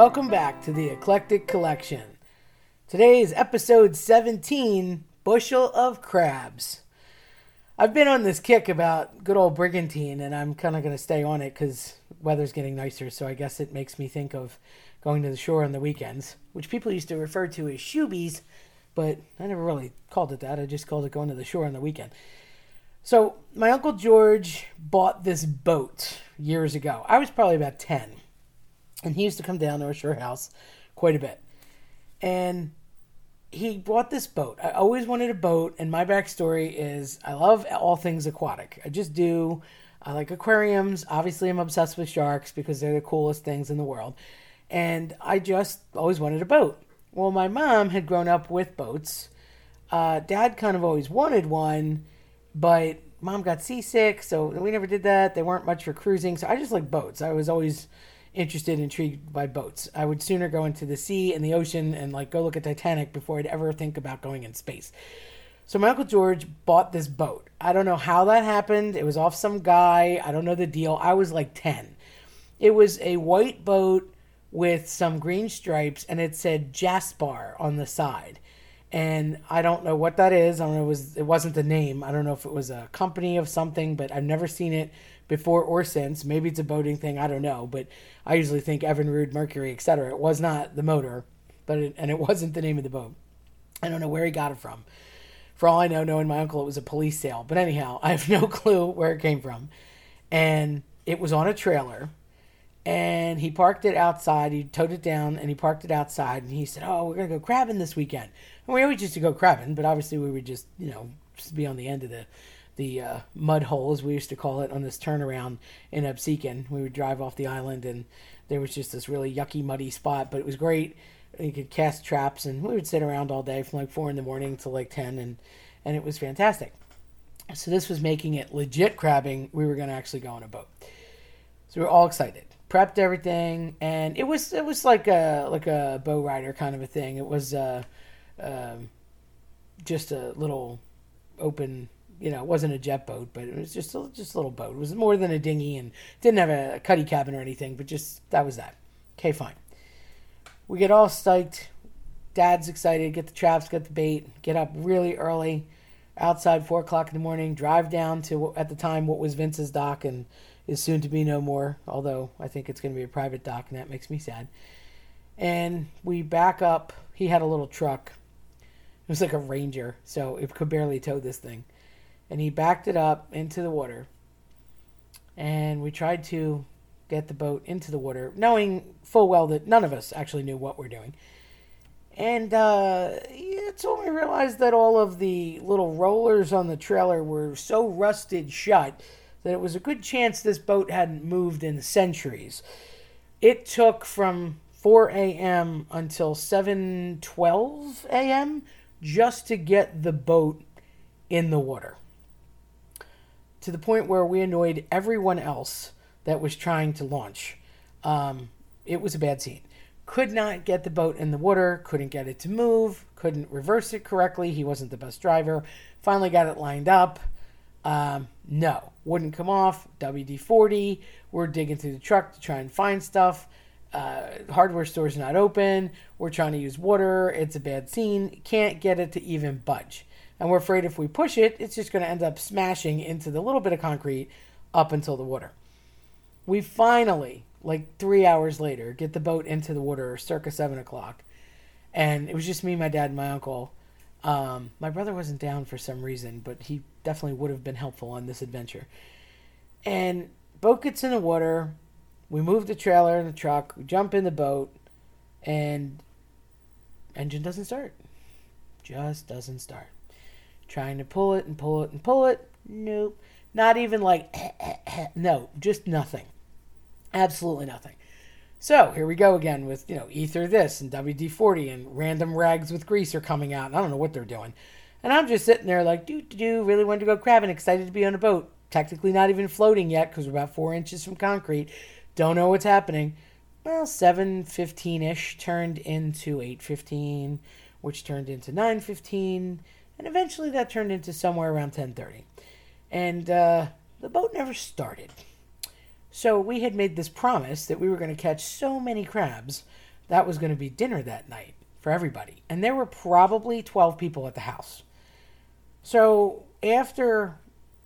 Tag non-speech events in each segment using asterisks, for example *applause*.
welcome back to the Eclectic Collection. Today is episode 17 Bushel of Crabs. I've been on this kick about good old Brigantine, and I'm kind of going to stay on it because weather's getting nicer, so I guess it makes me think of going to the shore on the weekends, which people used to refer to as shoobies, but I never really called it that. I just called it going to the shore on the weekend. So, my Uncle George bought this boat years ago. I was probably about 10 and he used to come down to our shore house quite a bit. And he bought this boat. I always wanted a boat, and my backstory is I love all things aquatic. I just do. I like aquariums. Obviously, I'm obsessed with sharks because they're the coolest things in the world. And I just always wanted a boat. Well, my mom had grown up with boats. Uh, Dad kind of always wanted one, but mom got seasick, so we never did that. They weren't much for cruising, so I just like boats. I was always interested, intrigued by boats. I would sooner go into the sea and the ocean and like go look at Titanic before I'd ever think about going in space. So my uncle George bought this boat. I don't know how that happened. It was off some guy. I don't know the deal. I was like 10. It was a white boat with some green stripes and it said Jaspar on the side. And I don't know what that is. I don't know it was it wasn't the name. I don't know if it was a company of something, but I've never seen it before or since. Maybe it's a boating thing. I don't know. But I usually think Evinrude, Mercury, etc. It was not the motor, but it, and it *laughs* wasn't the name of the boat. I don't know where he got it from. For all I know, knowing my uncle, it was a police sale. But anyhow, *laughs* I have no clue where it came from. And it was on a trailer. And he parked it outside. He towed it down and he parked it outside. And he said, Oh, we're to go crabbing this weekend. And we always used to go crabbing, but obviously we would just, you know, just be on the end of the the uh, mud hole, as we used to call it, on this turnaround in Absecon. We would drive off the island, and there was just this really yucky, muddy spot, but it was great. You could cast traps, and we would sit around all day from like four in the morning to like ten, and and it was fantastic. So this was making it legit crabbing. We were to actually go on a boat, so we were all excited. Prepped everything, and it was it was like a like a bow rider kind of a thing. It was uh, uh, just a little open you know, it wasn't a jet boat, but it was just a, just a little boat. It was more than a dinghy and didn't have a, a cuddy cabin or anything, but just that was that. Okay, fine. We get all psyched. Dad's excited. Get the traps, get the bait. Get up really early, outside four o'clock in the morning. Drive down to at the time what was Vince's dock and is soon to be no more. Although I think it's going to be a private dock, and that makes me sad. And we back up. He had a little truck. It was like a Ranger, so it could barely tow this thing and he backed it up into the water. And we tried to get the boat into the water, knowing full well that none of us actually knew what we're doing. And uh, it's when we realized that all of the little rollers on the trailer were so rusted shut that it was a good chance this boat hadn't moved in centuries. It took from 4 a.m. until 7:12 a.m. just to get the boat in the water to the point where we annoyed everyone else that was trying to launch. Um, it was a bad scene. Could not get the boat in the water, couldn't get it to move, couldn't reverse it correctly. He wasn't the best driver. Finally got it lined up. Um, no, wouldn't come off. WD 40. We're digging through the truck to try and find stuff. Uh, hardware store's not open. We're trying to use water. It's a bad scene. Can't get it to even budge and we're afraid if we push it, it's just going to end up smashing into the little bit of concrete up until the water. We finally, like three hours later, get the boat into the water circa seven o'clock, and it was just me, my dad, and my uncle. Um, my brother wasn't down for some reason, but he definitely would have been helpful on this adventure. And boat gets in the water. We move the trailer and the truck. We jump in the boat, and engine doesn't start. Just doesn't start trying to pull it and pull it and pull it. Nope. Not even like, *clears throat* no, just nothing. Absolutely nothing. So here we go again with, you know, Ether this and WD 40 and random rags with grease are coming out. I don't know what they're doing. And I'm just sitting there like, do, do, do, really wanted to go crabbing, excited to be on a boat. Technically not even floating yet because we're about four inches from concrete. Don't know what's happening. Well, 7.15 ish turned into 8.15, which turned into 9.15 and eventually that turned into somewhere around 10:30, and uh, the boat never started. So we had made this promise that we were going to catch so many crabs that was going to be dinner that night for everybody. And there were probably 12 people at the house. So after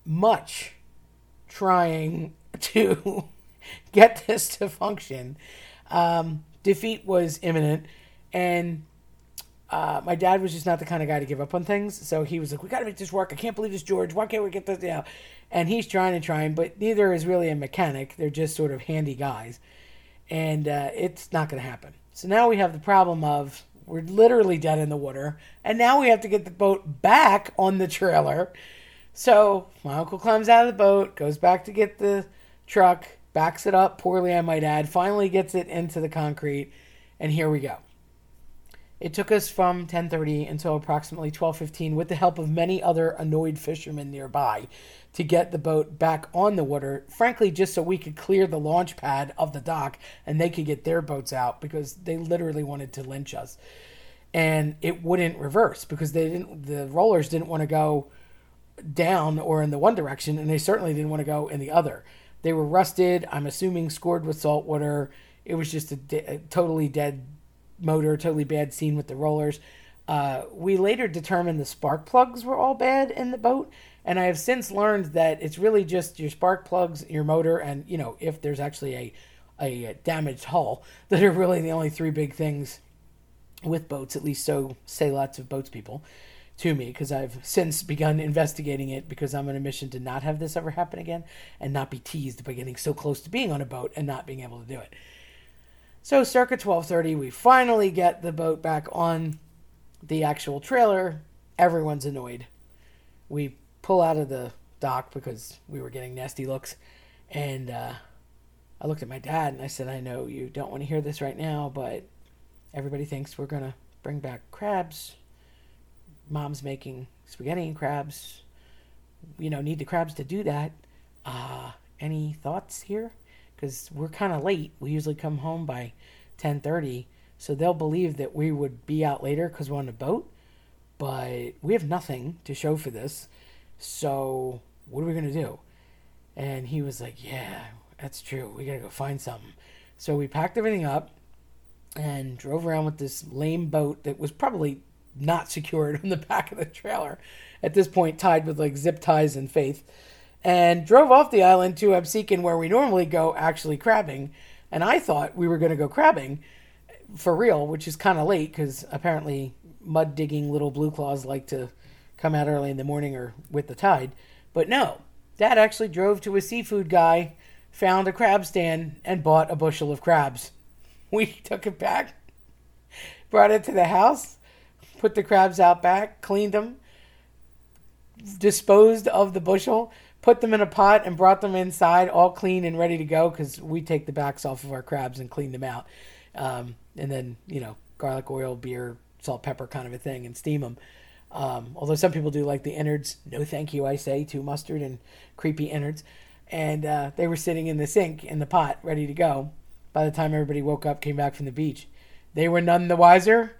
much trying *laughs* to get this to function, um, defeat was imminent. And uh, my dad was just not the kind of guy to give up on things. So he was like, "We got to make this work. I can't believe this, George. Why can't we get this?" Yeah, and he's trying and trying, but neither is really a mechanic. They're just sort of handy guys, and uh, it's not going to happen. So now we have the problem of we're literally dead in the water, and now we have to get the boat back on the trailer. So my uncle climbs out of the boat, goes back to get the truck, backs it up poorly, I might add, finally gets it into the concrete, and here we go. It took us from 10:30 until approximately 12:15 with the help of many other annoyed fishermen nearby to get the boat back on the water, frankly just so we could clear the launch pad of the dock and they could get their boats out because they literally wanted to lynch us. And it wouldn't reverse because they didn't the rollers didn't want to go down or in the one direction and they certainly didn't want to go in the other. They were rusted, I'm assuming scored with salt water. It was just a, de- a totally dead motor, totally bad scene with the rollers. Uh, we later determined the spark plugs were all bad in the boat, and I have since learned that it's really just your spark plugs, your motor, and you know if there's actually a a damaged hull *laughs* that are really the only three big things with boats. At least so say lots of boats people to me because I've since begun investigating it because I'm on a mission to not have this ever happen again and not be teased by getting so close to being on a boat and not being able to do it. So circa 12:30 we finally get the boat back on the actual trailer. Everyone's annoyed. We pull out of the dock because we were getting nasty looks and uh, I looked at my dad and I said, "I know you don't want to hear this right now, but everybody thinks we're going to bring back crabs. Mom's making spaghetti and crabs. You know, need the crabs to do that. Uh, any thoughts here?" Because we're kind of late. We usually come home by 10:30, so they'll believe that we would be out later because we're on a boat. But we have nothing to show for this, so what are we gonna do? And he was like, "Yeah, that's true. We gotta go find something." So we packed everything up and drove around with this lame boat that was probably not *laughs* secured on the back of the trailer. At this point, tied with like zip ties and faith and drove off the island to Absecon, where we normally go actually crabbing. And I thought we were going to go crabbing for real, which is kind of late because apparently mud digging little blue claws like to come out early in the morning or with the tide. But no, Dad actually drove to a seafood guy, found a crab stand, and bought a bushel of crabs. *laughs* We took it back, brought it to the house, put the crabs out back, cleaned them, disposed of the bushel, put them in a pot and brought them inside all clean and ready to go because we take the backs off of our crabs and clean them out. Um, and then, you know, garlic oil, beer, salt, pepper kind of a thing and steam them. Um, although some people do like the innards. No thank you, I say, to mustard and creepy innards. And uh, they were sitting in the sink in the pot ready to go by the time everybody woke up, came back from the beach. They were none the wiser.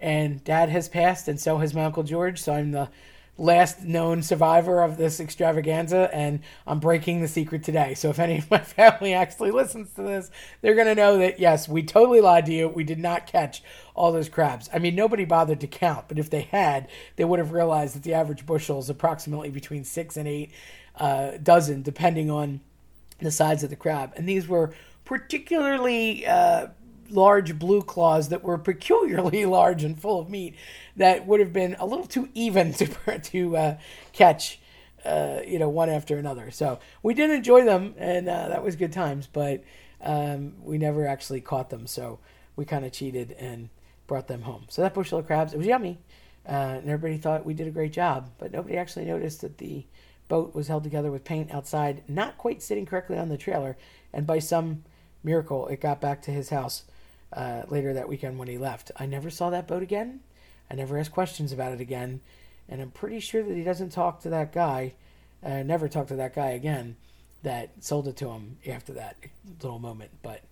And dad has passed, and so has my Uncle George. So I'm the last known survivor of this extravaganza, and I'm breaking the secret today. So if any of my *laughs* family actually listens to this, they're going to know that, yes, we totally lied to you. We did not catch all those crabs. I mean, nobody bothered to count, but if they had, they would have realized that the average bushel is approximately between six and eight uh, dozen, depending on the size of the crab. And these were particularly uh, large blue claws that were peculiarly *laughs* large and full of meat that would have been a little too even *laughs* to to uh, catch. Uh, you know, one after another. So we did enjoy them, and uh, that was good times. But um, we never actually caught them, so we kind of cheated and brought them home. So that bushel of crabs, it was yummy, uh, and everybody thought we did a great job. But nobody actually noticed that the boat was held together with paint outside, not quite sitting correctly on the trailer, and by some miracle, it got back to his house uh, later that weekend when he left. I never saw that boat again. I never asked questions about it again. And I'm pretty sure that he doesn't talk to that guy, uh, never talk to that guy again that sold it to him after that little moment. But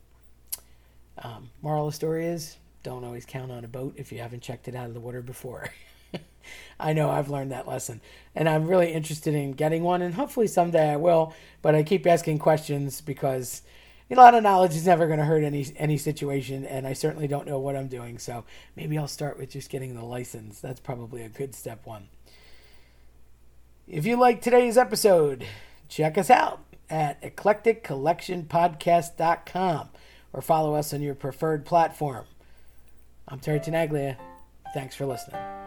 um, moral of the story is don't always count on a boat if you haven't checked it out of the water before. *laughs* I know I've learned that lesson. And I'm really interested in getting one, and hopefully someday I will. But I keep asking questions because a lot of knowledge is never going to hurt any any situation, and I certainly don't know what I'm doing. So maybe I'll start with just getting the license. That's probably a good step one. If you like today's episode, check us out at eclecticcollectionpodcast.com or follow us on your preferred platform. I'm Terry Tenaglia. Thanks for listening.